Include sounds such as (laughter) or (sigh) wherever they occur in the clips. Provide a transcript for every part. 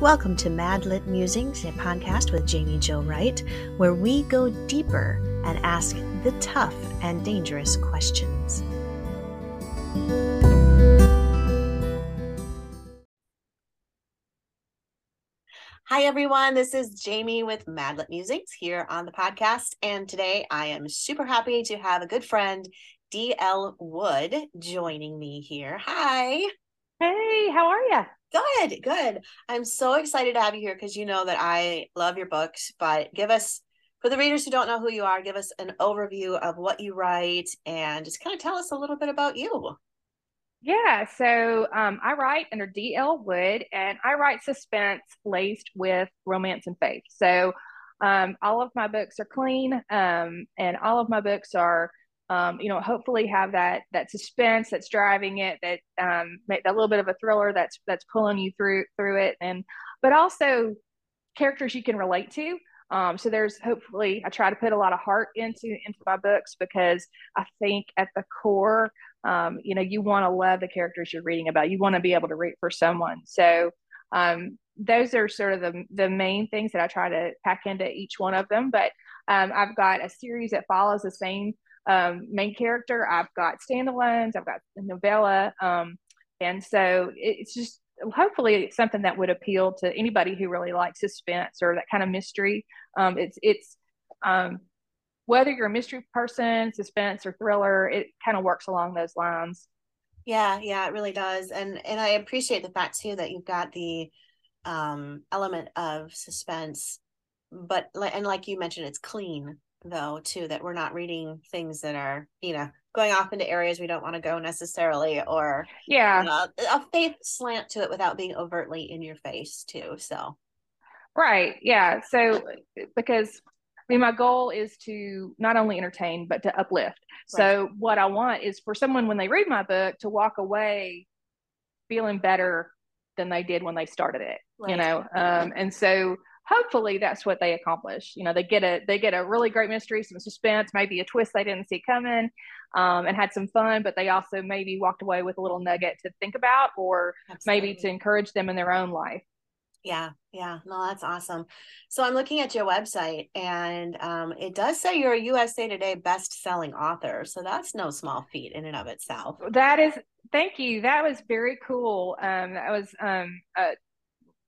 Welcome to Mad Lit Musings, a podcast with Jaime Jo Wright, where we go deeper and ask the tough and dangerous questions. Hi, everyone. This is Jamie with Mad Lit Musings here on the podcast. And today I am super happy to have a good friend, DL Wood, joining me here. Hi. Hey, how are you? Good, good. I'm so excited to have you here because you know that I love your books, but give us, for the readers who don't know who you are, give us an overview of what you write and just kind of tell us a little bit about you. Yeah, so um, I write under DL Wood and I write suspense laced with romance and faith. So um, all of my books are clean um, and all of my books are um, you know, hopefully have that that suspense that's driving it, that um, a little bit of a thriller that's that's pulling you through through it, and but also characters you can relate to. Um, so there's hopefully I try to put a lot of heart into into my books because I think at the core, um, you know, you want to love the characters you're reading about. You want to be able to root for someone. So um, those are sort of the the main things that I try to pack into each one of them. But um, I've got a series that follows the same um, main character. I've got standalones. I've got novella. Um, and so it's just hopefully it's something that would appeal to anybody who really likes suspense or that kind of mystery. Um, it's it's um, whether you're a mystery person, suspense or thriller, it kind of works along those lines. Yeah, yeah, it really does. And and I appreciate the fact too that you've got the um element of suspense, but and like you mentioned, it's clean though too that we're not reading things that are you know going off into areas we don't want to go necessarily or yeah you know, a faith slant to it without being overtly in your face too so right yeah so because I mean, my goal is to not only entertain but to uplift. Right. So, what I want is for someone when they read my book to walk away feeling better than they did when they started it. Right. You know, um, and so hopefully that's what they accomplish. You know they get a they get a really great mystery some suspense maybe a twist they didn't see coming um, and had some fun but they also maybe walked away with a little nugget to think about or Absolutely. maybe to encourage them in their own life. Yeah yeah. No that's awesome. So i'm looking at your website and um, it does say you're a usa today best selling author. So that's no small feat in and of itself. That is thank you. That was very cool. Um, that was um, uh,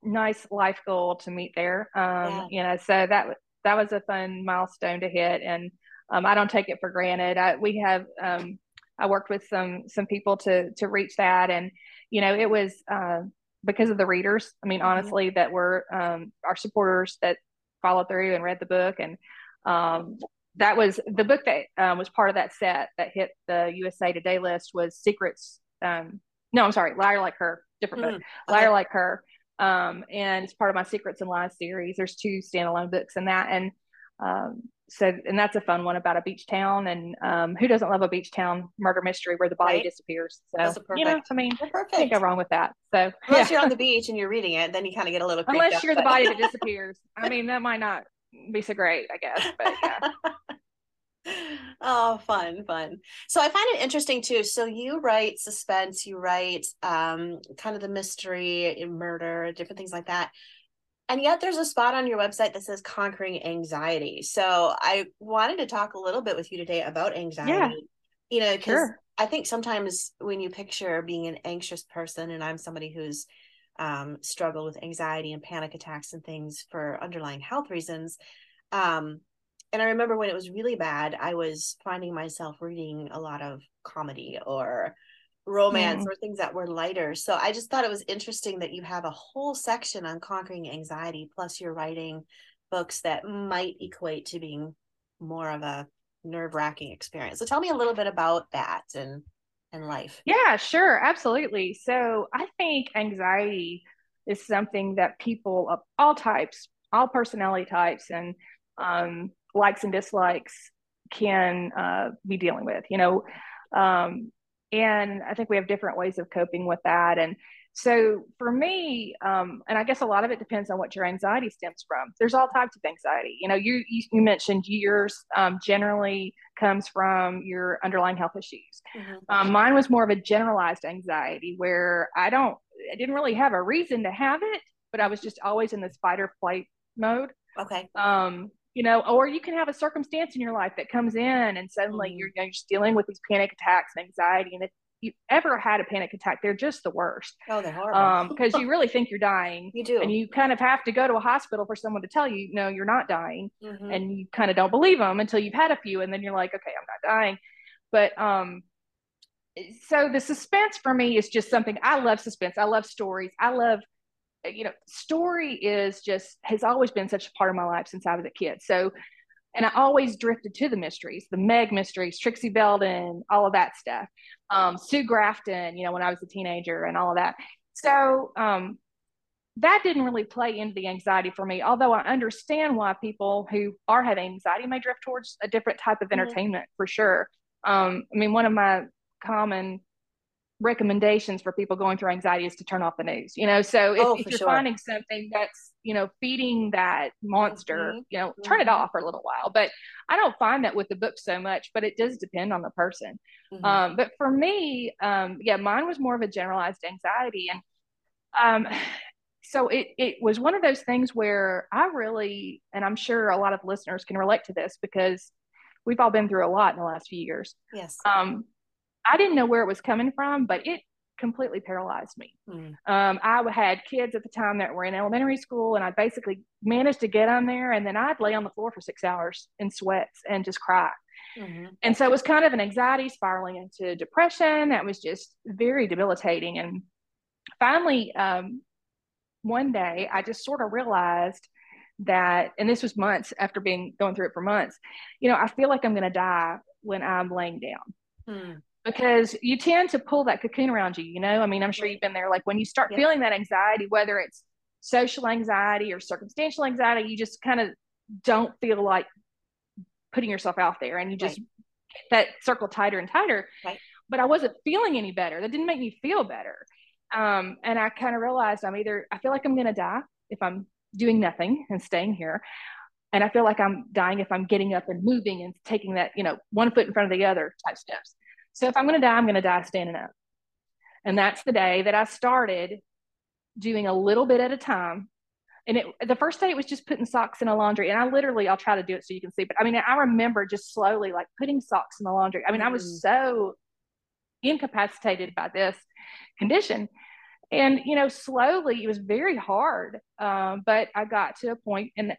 nice life goal to meet there. Um, yeah. You know, so that that was a fun milestone to hit, and um, I don't take it for granted. I, we have um, I worked with some some people to to reach that, and you know, it was uh, because of the readers. I mean, mm-hmm. honestly, that were um, our supporters that followed through and read the book, and um, that was the book that um, was part of that set that hit the USA Today list was Secrets. Um, no, I'm sorry, Liar Like Her, different mm, book, Liar Like Her, um, and it's part of my Secrets and Lies series. There's two standalone books in that, and um, so and that's a fun one about a beach town. And um, who doesn't love a beach town murder mystery where the body right. disappears? So you know, I mean, perfect. can't go wrong with that. So unless yeah. you're on the beach and you're reading it, then you kind of get a little. Unless up, you're but... the body that disappears. I mean, that might not be so great, I guess. But yeah. (laughs) (laughs) oh fun fun so i find it interesting too so you write suspense you write um kind of the mystery murder different things like that and yet there's a spot on your website that says conquering anxiety so i wanted to talk a little bit with you today about anxiety yeah. you know because sure. i think sometimes when you picture being an anxious person and i'm somebody who's um struggled with anxiety and panic attacks and things for underlying health reasons um and I remember when it was really bad, I was finding myself reading a lot of comedy or romance or things that were lighter. So I just thought it was interesting that you have a whole section on conquering anxiety, plus you're writing books that might equate to being more of a nerve wracking experience. So tell me a little bit about that and and life. Yeah, sure, absolutely. So I think anxiety is something that people of all types, all personality types, and um, likes and dislikes can uh, be dealing with, you know. Um, and I think we have different ways of coping with that. And so for me, um, and I guess a lot of it depends on what your anxiety stems from. There's all types of anxiety. You know, you you, you mentioned yours um, generally comes from your underlying health issues. Mm-hmm. Um, mine was more of a generalized anxiety where I don't, I didn't really have a reason to have it, but I was just always in this fight or flight mode. Okay. Um, you know, or you can have a circumstance in your life that comes in and suddenly mm-hmm. you're, you're just dealing with these panic attacks and anxiety. And if you ever had a panic attack, they're just the worst. Oh, they're horrible. Um, because you (laughs) really think you're dying. You do. And you kind of have to go to a hospital for someone to tell you, no, you're not dying. Mm-hmm. And you kind of don't believe them until you've had a few. And then you're like, okay, I'm not dying. But, um, so the suspense for me is just something I love suspense. I love stories. I love you know, story is just has always been such a part of my life since I was a kid. So, and I always drifted to the mysteries, the Meg mysteries, Trixie Belden, all of that stuff. Um, Sue Grafton, you know, when I was a teenager and all of that. So um, that didn't really play into the anxiety for me, although I understand why people who are having anxiety may drift towards a different type of mm-hmm. entertainment mm-hmm. for sure. Um, I mean, one of my common recommendations for people going through anxiety is to turn off the news you know so if, oh, if you're sure. finding something that's you know feeding that monster mm-hmm. you know mm-hmm. turn it mm-hmm. off for a little while but i don't find that with the book so much but it does depend on the person mm-hmm. um, but for me um, yeah mine was more of a generalized anxiety and um, so it, it was one of those things where i really and i'm sure a lot of listeners can relate to this because we've all been through a lot in the last few years yes um, I didn't know where it was coming from, but it completely paralyzed me. Mm. Um, I had kids at the time that were in elementary school, and I basically managed to get on there, and then I'd lay on the floor for six hours in sweats and just cry. Mm-hmm. And so it was kind of an anxiety spiraling into depression that was just very debilitating. And finally, um, one day, I just sort of realized that, and this was months after being going through it for months, you know, I feel like I'm going to die when I'm laying down. Mm because you tend to pull that cocoon around you you know? I mean i'm sure you've been there like when you start feeling that anxiety whether it's social anxiety or circumstantial anxiety you just kind of don't feel like putting yourself out there and you just right. that circle tighter and tighter. Right. but i wasn't feeling any better. That didn't make me feel better. Um, and i kind of realized i'm either i feel like i'm going to die if i'm doing nothing and staying here and i feel like i'm dying if i'm getting up and moving and taking that you know one foot in front of the other type steps so if I'm going to die, I'm going to die standing up. And that's the day that I started doing a little bit at a time. And it, the first day it was just putting socks in a laundry. And I literally, I'll try to do it so you can see. But I mean, I remember just slowly like putting socks in the laundry. I mean. I was mm. so incapacitated by this condition. And, you know, slowly it was very hard. Um, but I got to a point and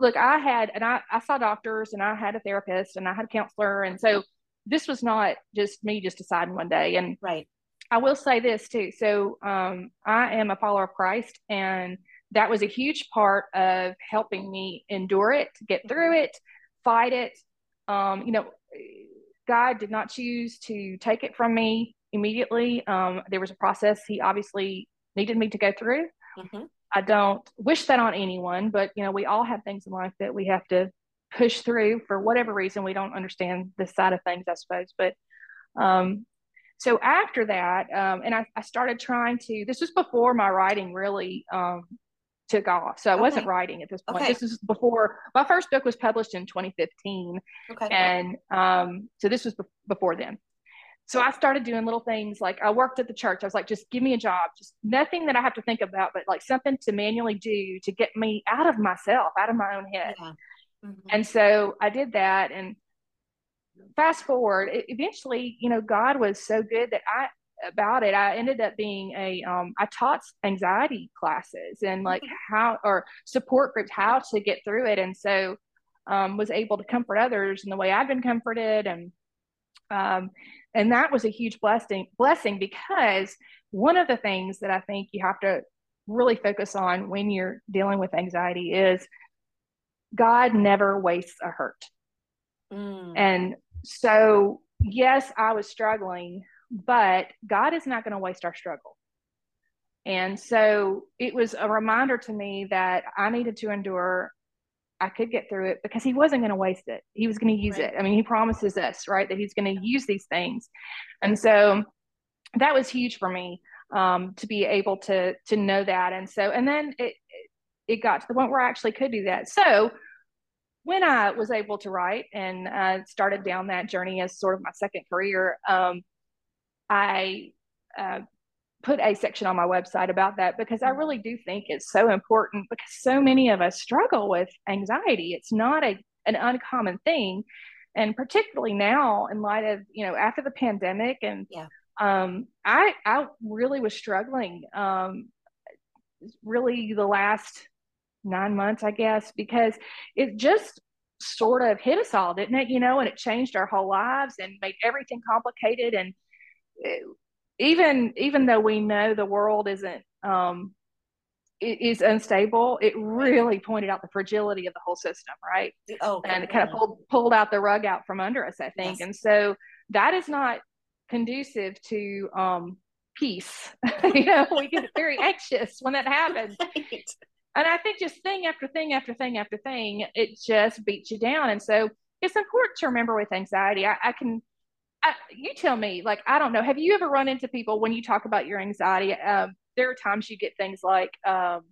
look, I had, and I, I saw doctors and I had a therapist and I had a counselor. And so this was not just me just deciding one day. And right. I will say this too. So um, I am a follower of Christ, and that was a huge part of helping me endure it, get through it, fight it. Um, you know, God did not choose to take it from me immediately. Um, there was a process He obviously needed me to go through. Mm-hmm. I don't wish that on anyone, but you know, we all have things in life that we have to push through for whatever reason. We don't understand this side of things, I suppose. But um, so after that, um, and I, I, started trying to, this was before my writing really um, took off. So I okay. wasn't writing at this point. Okay. This is before my first book was published in 2015. Okay. And um, so this was be- before then. So I started doing little things like I worked at the church. I was like, just give me a job, just nothing that I have to think about, but like something to manually do to get me out of myself, out of my own head. Yeah. Mm-hmm. And so I did that. And fast forward, it, eventually, you know, God was so good that I, about it, I ended up being a, um, I taught anxiety classes and like mm-hmm. how, or support groups, how to get through it. And so, um, was able to comfort others in the way I've been comforted. And, um, and that was a huge blessing, blessing because one of the things that I think you have to really focus on when you're dealing with anxiety is God never wastes a hurt. Mm. And so, yes, I was struggling, but God is not going to waste our struggle. And so it was a reminder to me that I needed to endure. I could get through it because he wasn't going to waste it. He was going to use right. it. I mean, he promises us, right, that he's going to use these things. And so that was huge for me um, to be able to to know that. And so, and then it it got to the point where I actually could do that. So when I was able to write and uh, started down that journey as sort of my second career, um, I uh, put a section on my website about that because I really do think it's so important because so many of us struggle with anxiety. It's not a an uncommon thing, and particularly now in light of you know after the pandemic and yeah. um, I I really was struggling um, really the last nine months I guess because it just sort of hit us all, didn't it? You know, and it changed our whole lives and made everything complicated and. It, even even though we know the world isn't um, is unstable, it really pointed out the fragility of the whole system, right? Oh, and it kind of pulled pulled out the rug out from under us, I think. Yes. And so that is not conducive to um, peace. (laughs) you know, we get very anxious when that happens. (laughs) Right. And I think just thing after thing after thing after thing, it just beats you down. And so it's important to remember with anxiety. I, I can I, you tell me, like, I don't know. Have you ever run into people when you talk about your anxiety? Um, there are times you get things like, um,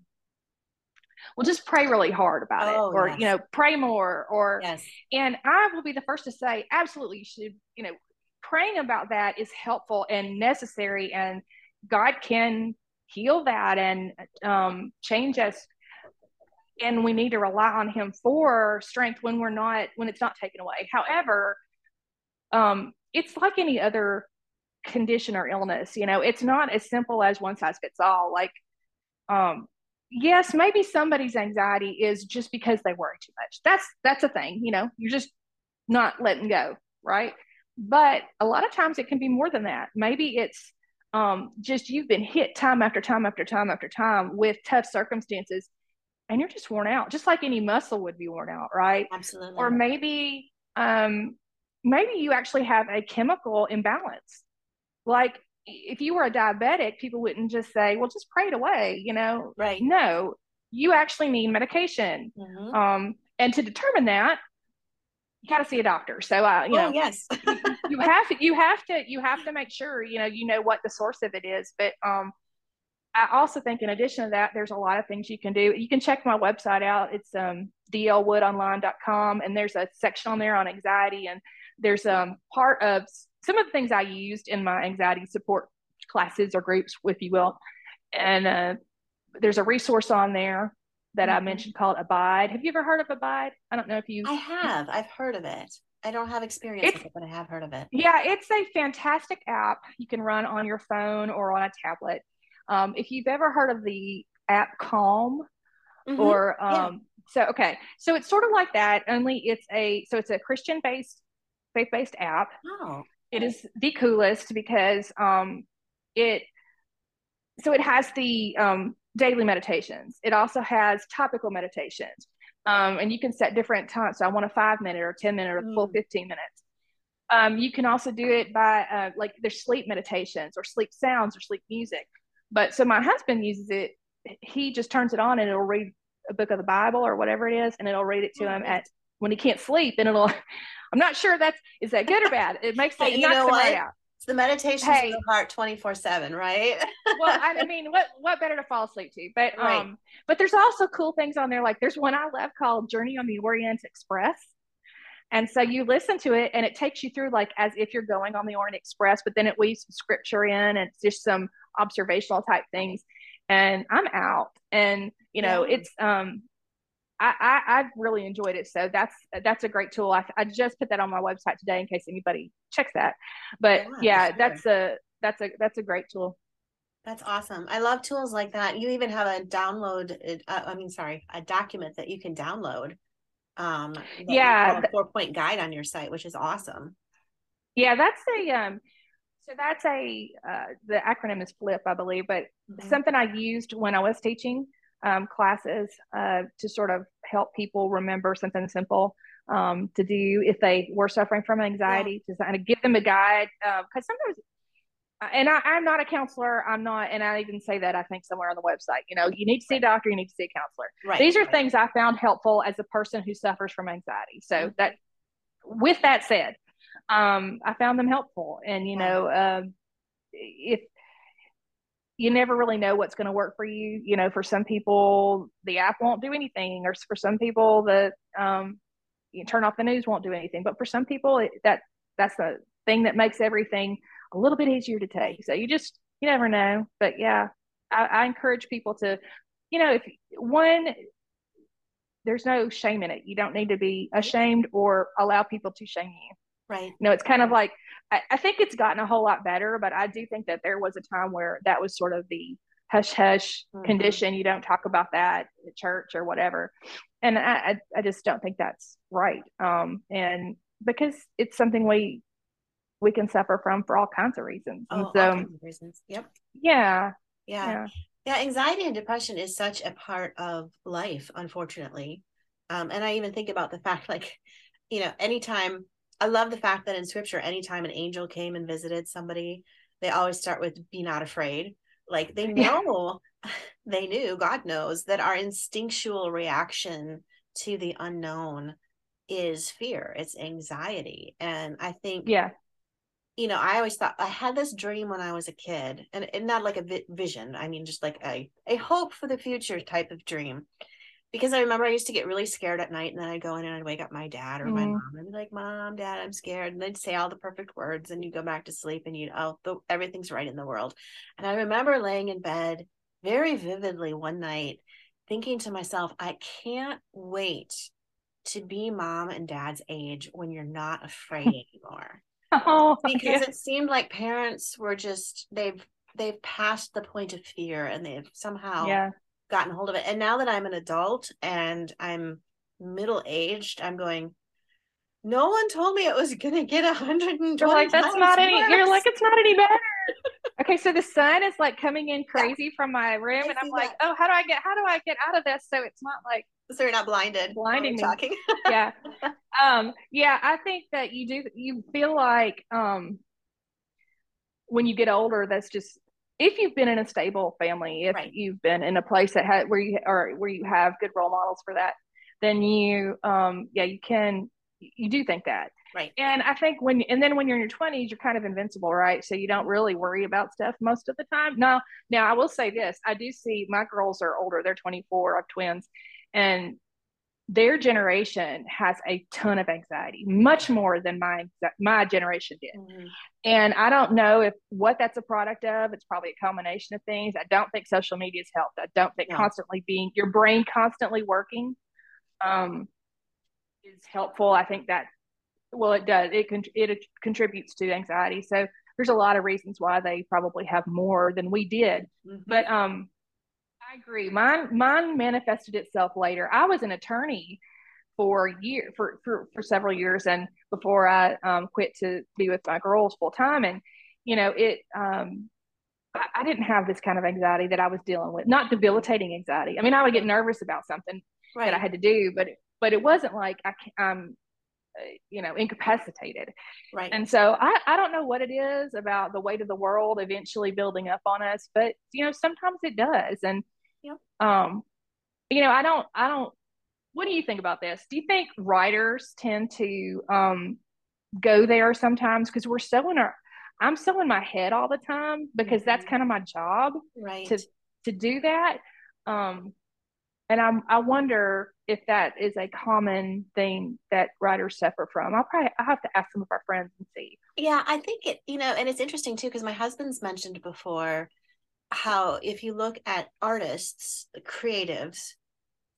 well, just pray really hard about oh, it, or yes. you know, pray more, or yes. and I will be the first to say, absolutely, you should, you know, praying about that is helpful and necessary, and God can heal that and um, change us. And we need to rely on him for strength when we're not when it's not taken away. However um, it's like any other condition or illness you know it's not as simple as one size fits all. Like um yes maybe somebody's anxiety is just because they worry too much. That's that's a thing you know you're just not letting go right? But a lot of times it can be more than that. Maybe it's um just you've been hit time after time after time after time with tough circumstances and you're just worn out just like any muscle would be worn out right absolutely or maybe um maybe you actually have a chemical imbalance. Like if you were a diabetic, people wouldn't just say, well, just pray it away, you know? Right. No, you actually need medication. Mm-hmm. Um, and to determine that, you got to see a doctor. So, uh, you oh, know, yes, (laughs) you have to, you have to, you have to make sure, you know, you know what the source of it is. But, um, I also think in addition to that, there's a lot of things you can do. You can check my website out. It's um, dlwoodonline.com and there's a section on there on anxiety and there's um, part of some of the things I used in my anxiety support classes or groups, if you will. And uh, there's a resource on there that mm-hmm. I mentioned called Abide. Have you ever heard of Abide? I don't know if you. I have. I've heard of it. I don't have experience it's, with it, but I have heard of it. Yeah, it's a fantastic app you can run on your phone or on a tablet. Um, if you've ever heard of the app Calm, mm-hmm. or um, yeah. so okay, so it's sort of like that. Only it's a so it's a Christian based faith based app. Oh. It is the coolest because um, it so it has the um, daily meditations. It also has topical meditations, um, and you can set different times. So I want a five minute or ten minute or mm. full fifteen minutes. Um, you can also do it by uh, like there's sleep meditations or sleep sounds or sleep music. But so my husband uses it. He just turns it on and it'll read a book of the Bible or whatever it is, and it'll read it to him at when he can't sleep, and it'll (laughs) I'm not sure that's is that good or bad. It makes hey, it, you know what? Right out. The meditation hey, of the heart 24 seven, right? well, I (laughs) mean, what what better to fall asleep to? But right. um, but there's also cool things on there. Like there's one I love called Journey on the Orient Express. And so you listen to it and it takes you through like as if you're going on the Orient Express, but then it weaves some scripture in and it's just some observational type things. And I'm out. And you know, yeah. it's um I, I, I really enjoyed it. So that's that's a great tool. I, I just put that on my website today in case anybody checks that. But yeah, yeah sure. that's a that's a that's a great tool. That's awesome. I love tools like that. You even have a download. Uh, I mean, sorry, a document that you can download. Um, yeah, a four point guide on your site, which is awesome. Yeah, that's a um. So that's a uh, the acronym is FLIP, I believe, but mm-hmm. something I used when I was teaching um, classes uh, to sort of help people remember something simple um, to do if they were suffering from anxiety, yeah. to kind of give them a guide. Because uh, sometimes, uh, and I, am not a counselor, I'm not, and I even say that I think somewhere on the website, you know, you need to see a doctor, you need to see a counselor. Right. These are right. things I found helpful as a person who suffers from anxiety. So mm-hmm. that, with that said, um, I found them helpful. And, you know, um, if you never really know what's going to work for you. You know, for some people, the app won't do anything, or for some people, the um, you turn off the news won't do anything. But for some people, it, that that's the thing that makes everything a little bit easier to take. So you just you never know. But yeah, I, I encourage people to, you know, if one, there's no shame in it. You don't need to be ashamed or allow people to shame you. Right. You know, it's kind of like I, I think it's gotten a whole lot better, but I do think that there was a time where that was sort of the hush hush mm-hmm. condition. You don't talk about that at church or whatever. And I, I just don't think that's right. Um, and because it's something we we can suffer from for all kinds of reasons. Oh, so, all kinds of reasons. Yep. Yeah. Yeah. Yeah. Yeah. Anxiety and depression is such a part of life, unfortunately. Um, and I even think about the fact, (laughs) like, you know, anytime I love the fact that in scripture, anytime an angel came and visited somebody, they always start with be not afraid. Like they (laughs) know, yeah. (laughs) they knew, God knows that our instinctual reaction to the unknown is fear, it's anxiety. And I think, yeah, you know, I always thought I had this dream when I was a kid, and, and not like a vi- vision. I mean, just like a a hope for the future type of dream because I remember I used to get really scared at night and then I'd go in and I'd wake up my dad or mm. my mom and be like, Mom, Dad, I'm scared. And they'd say all the perfect words and you'd go back to sleep and you'd, oh the, everything's right in the world. And I remember laying in bed very vividly one night thinking to myself, I can't wait to be mom and dad's age when you're not afraid (laughs) anymore. oh, because yeah. it seemed like parents were just they've they've passed the point of fear and they've somehow yeah gotten hold of it. And now that I'm an adult and I'm middle aged, I'm going, no one told me it was gonna get 120 you're like that's not any you're like it's not any better. (laughs) Okay so the sun is like coming in crazy yeah. from my room I and i'm like oh how do i get how do i get out of this so it's not like so you're not blinded blinding me. talking? (laughs) Yeah. Um yeah i think that you do you feel like um when you get older that's just if you've been in a stable family, if right. you've been in a place that had where you or where you have good role models for that, then you um yeah, you can you do think that. Right. And I think when and then when you're in your 20s, you're kind of invincible, right? So you don't really worry about stuff most of the time. Now, now I will say this, I do see my girls are older, they're 24, I have twins, and their generation has a ton of anxiety, much more than my my generation did. Mm-hmm. And I don't know if what that's a product of. It's probably a combination of things. I don't think social media has helped. I don't think no. constantly being your brain constantly working um, is helpful. I think that well, it does. It con- it contributes to anxiety. So there's a lot of reasons why they probably have more than we did. Mm-hmm. But um, I agree. Mine mine manifested itself later. I was an attorney for year for, for for several years and before I um, quit to be with my girls full time and you know it um, I, I, didn't have this kind of anxiety that I was dealing with not debilitating anxiety I mean I would get nervous about something right. that I had to do but but it wasn't like I um you know incapacitated right and so I, I don't know what it is about the weight of the world eventually building up on us but you know sometimes it does and Um, you know, I don't, I don't. What do you think about this? Do you think writers tend to um, go there sometimes because we're so in our, I'm so in my head all the time because mm-hmm. that's kind of my job, right? To to do that. Um, and I'm, I wonder if that is a common thing that writers suffer from. I'll probably I have to ask some of our friends and see. Yeah, I think it. You know, and it's interesting too because my husband's mentioned before how if you look at artists creatives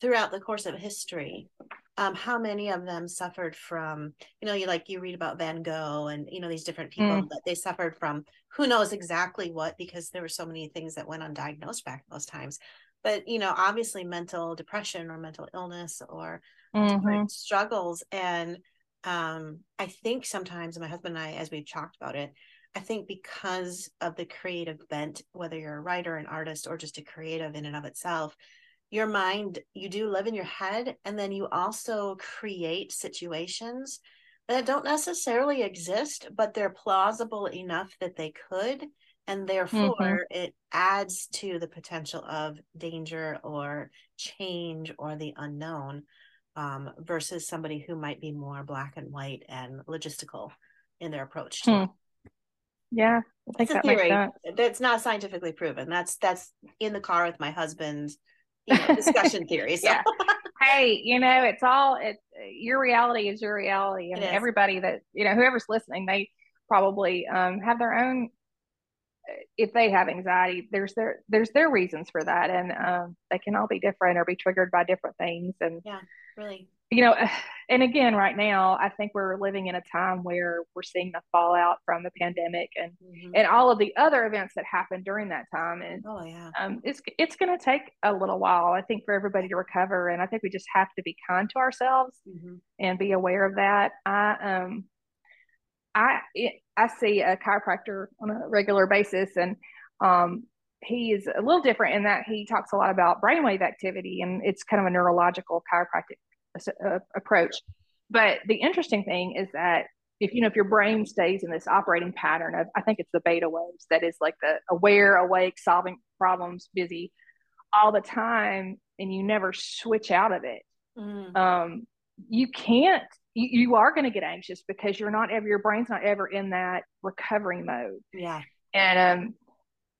throughout the course of history um, how many of them suffered from you know you like you read about van gogh and you know these different people mm. that they suffered from who knows exactly what because there were so many things that went undiagnosed back those times but you know obviously mental depression or mental illness or mm-hmm. struggles and um, i think sometimes my husband and i as we've talked about it I think because of the creative bent, whether you're a writer, an artist, or just a creative in and of itself, your mind, you do live in your head, and then you also create situations that don't necessarily exist, but they're plausible enough that they could. And therefore, mm-hmm. it adds to the potential of danger or change or the unknown um, versus somebody who might be more black and white and logistical in their approach to hmm. Yeah, I think that theory. That's not scientifically proven. That's that's in the car with my husband. You know, discussion (laughs) theory. So. Yeah. Hey, you know, it's all it. Your reality is your reality, and everybody that you know, whoever's listening, they probably um, have their own if they have anxiety, there's their there's their reasons for that, and um, they can all be different or be triggered by different things. And yeah, really, you know, (sighs) and again, right now, I think we're living in a time where we're seeing the fallout from the pandemic and mm-hmm. and all of the other events that happened during that time. And oh yeah, um, it's it's going to take a little while, I think, for everybody to recover. And I think we just have to be kind to ourselves mm-hmm. and be aware of that. I um I it, I see a chiropractor on a regular basis, and um, he is a little different in that he talks a lot about brainwave activity, and it's kind of a neurological chiropractic uh, approach. But the interesting thing is that if you know if your brain stays in this operating pattern of I think it's the beta waves that is like the aware, awake, solving problems, busy all the time, and you never switch out of it. Mm. Um, you can't you, you are going to get anxious because you're not ever your brain's not ever in that recovery mode yeah and um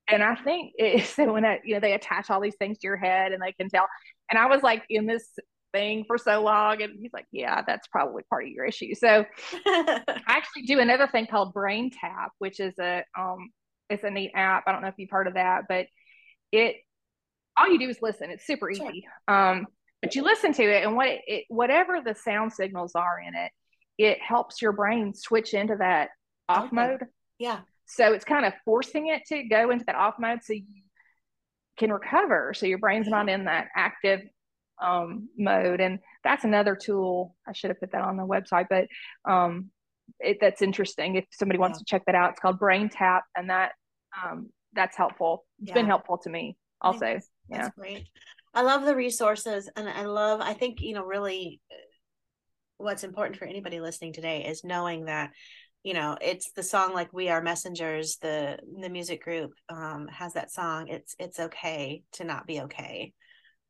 and i think it's (laughs) when that you know they attach all these things to your head and they can tell and i was like in this thing for so long and he's like yeah that's probably part of your issue. So (laughs) i actually do another thing called brain tap which is a um it's a neat app. I don't know if you've heard of that but it all you do is listen. It's super easy. Sure. um but you listen to it and what it, it, whatever the sound signals are in it it helps your brain switch into that off okay. mode. Yeah. So it's kind of forcing it to go into that off mode so you can recover. So your brain's not in that active um, mode. And that's another tool i should have put that on the website but um, it, that's interesting if somebody wants yeah. to check that out. It's called brain tap and that um, that's helpful. It's yeah. been helpful to me also that's, yeah. That's great. I love the resources and I love I think you know really uh, what's important for anybody listening today is knowing that you know it's the song like we are messengers the the music group um has that song. It's it's okay to not be okay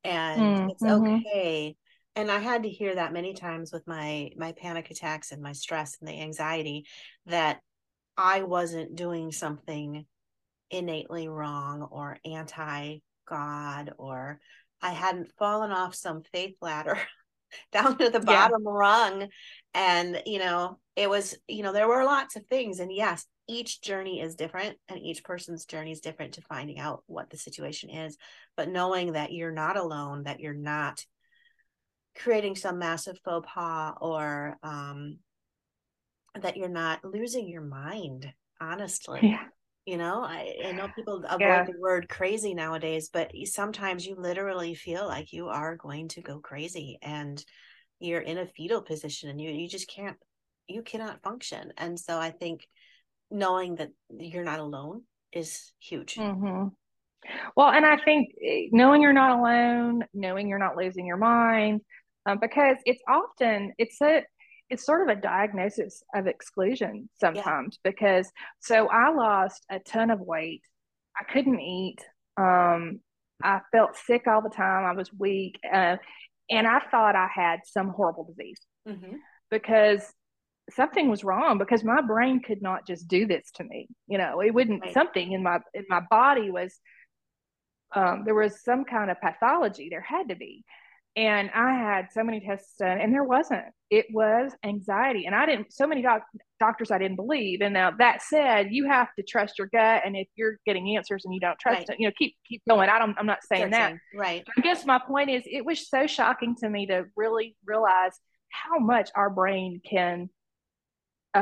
and mm, it's mm-hmm. okay and i had to hear that many times with my my panic attacks and my stress and the anxiety that i wasn't doing something innately wrong or anti god or I hadn't fallen off some faith ladder (laughs) down to the bottom yeah. rung. And, you know, it was, you know, there were lots of things. And yes, each journey is different and each person's journey is different to finding out what the situation is. But knowing that you're not alone, that you're not creating some massive faux pas or um, that you're not losing your mind, honestly. Yeah you know I, I know people avoid yeah. the word crazy nowadays but sometimes you literally feel like you are going to go crazy and you're in a fetal position and you you just can't you cannot function and so i think knowing that you're not alone is huge mm-hmm. well and i think eh, knowing you're not alone knowing you're not losing your mind um, because it's often it's a it's sort of a diagnosis of exclusion sometimes yeah. because so I lost a ton of weight. I couldn't eat. Um, I felt sick all the time. I was weak. Uh, and I thought I had some horrible disease mm-hmm. because something was wrong because my brain could not just do this to me. You know, it wouldn't, right. something in my, in my body was, um, there was some kind of pathology. There had to be and I had so many tests done, and there wasn't. It was anxiety, and I didn't. So many doc- doctors I didn't believe. And now that said, you have to trust your gut, and if you're getting answers and you don't trust right. it, you know, keep keep going. I don't. I'm not saying that. Right. I guess my point is, it was so shocking to me to really realize how much our brain can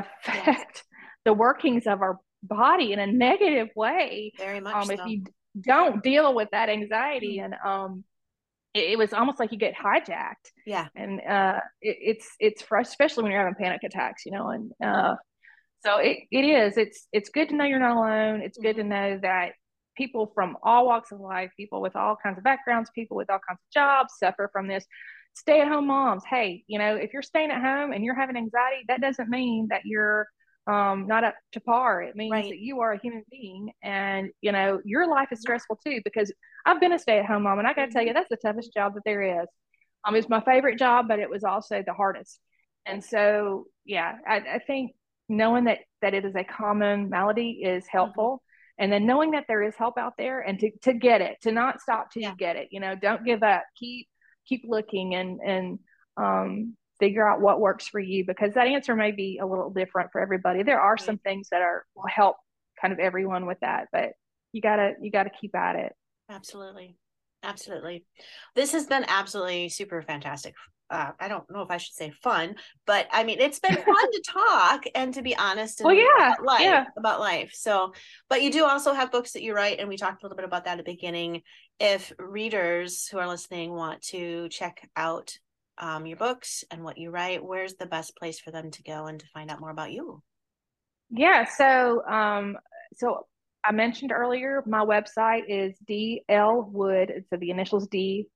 affect (laughs) the workings of our body in a negative way. Very much. Um, so. If you don't deal with that anxiety, mm-hmm. and um it, it, was almost like you get hijacked. Yeah. And uh, it, it's it's fresh, especially when you're having panic attacks, you know. And uh, so it, it is. It's it's good to know you're not alone. It's good to mm-hmm. know that people from all walks of life, people with all kinds of backgrounds, people with all kinds of jobs suffer from this. Stay at home moms. Hey, you know, if you're staying at home and you're having anxiety, that doesn't mean that you're um, not up to par. It means right. that you are a human being and, you know, your life is stressful too, because I've been a stay at home mom and I got to tell you, mm-hmm. that's the toughest job that there is. Um, it's my favorite job, but it was also the hardest. And so, yeah, I, I think knowing that, that it is a common malady is helpful. Mm-hmm. And then knowing that there is help out there and to, to get it, to not stop till yeah. you get it, you know, don't give up, keep, keep looking and, and, um, figure out what works for you because that answer may be a little different for everybody. There are some things that are will help kind of everyone with that, but you gotta you gotta keep at it. Absolutely. Absolutely. This has been absolutely super fantastic. Uh, I don't know if I should say fun, but I mean it's been (laughs) fun to talk and to be honest. well, yeah, about life, yeah, about life. So, but you do also have books that you write, and we talked a little bit about that at the beginning. If readers who are listening want to check out um, your books and what you write, where's the best place for them to go and to find out more about you? Yeah. So, um, so I mentioned earlier, my website is DL Wood. So the initials D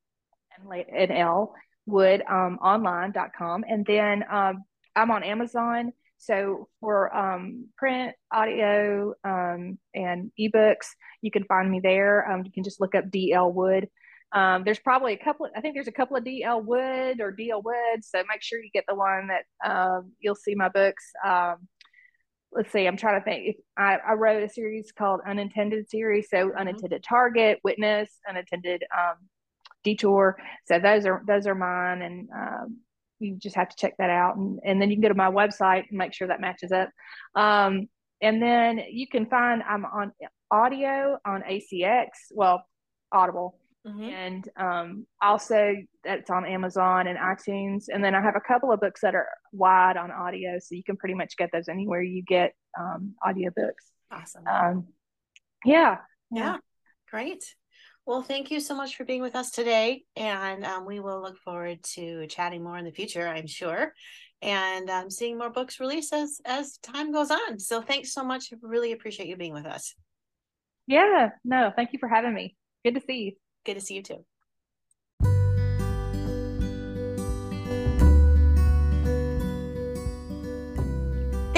and, and L Wood um, online.com. And then um, I'm on Amazon. So for um, print, audio, um, and ebooks, you can find me there. Um, you can just look up DL Wood. Um, there's probably a couple. I think there's a couple of DL Wood or DL Wood. So make sure you get the one that um, you'll see my books. Um, let's see. I'm trying to think. I, I, wrote a series called Unintended Series. So mm-hmm. Unintended Target, Witness, Unintended um, Detour. So those are those are mine, and um, you just have to check that out. And, and then you can go to my website and make sure that matches up. Um, and then you can find I'm on audio on ACX. Well, Audible Mm-hmm. And um, also, that's on Amazon and iTunes. And then I have a couple of books that are wide on audio, so you can pretty much get those anywhere you get um, audiobooks. Awesome. Um, yeah, yeah. Yeah. Great. Well, thank you so much for being with us today. And um, we will look forward to chatting more in the future, I'm sure, and um, seeing more books released as, as time goes on. So thanks so much. Really appreciate you being with us. Yeah. No, thank you for having me. Good to see you. Good to see you too.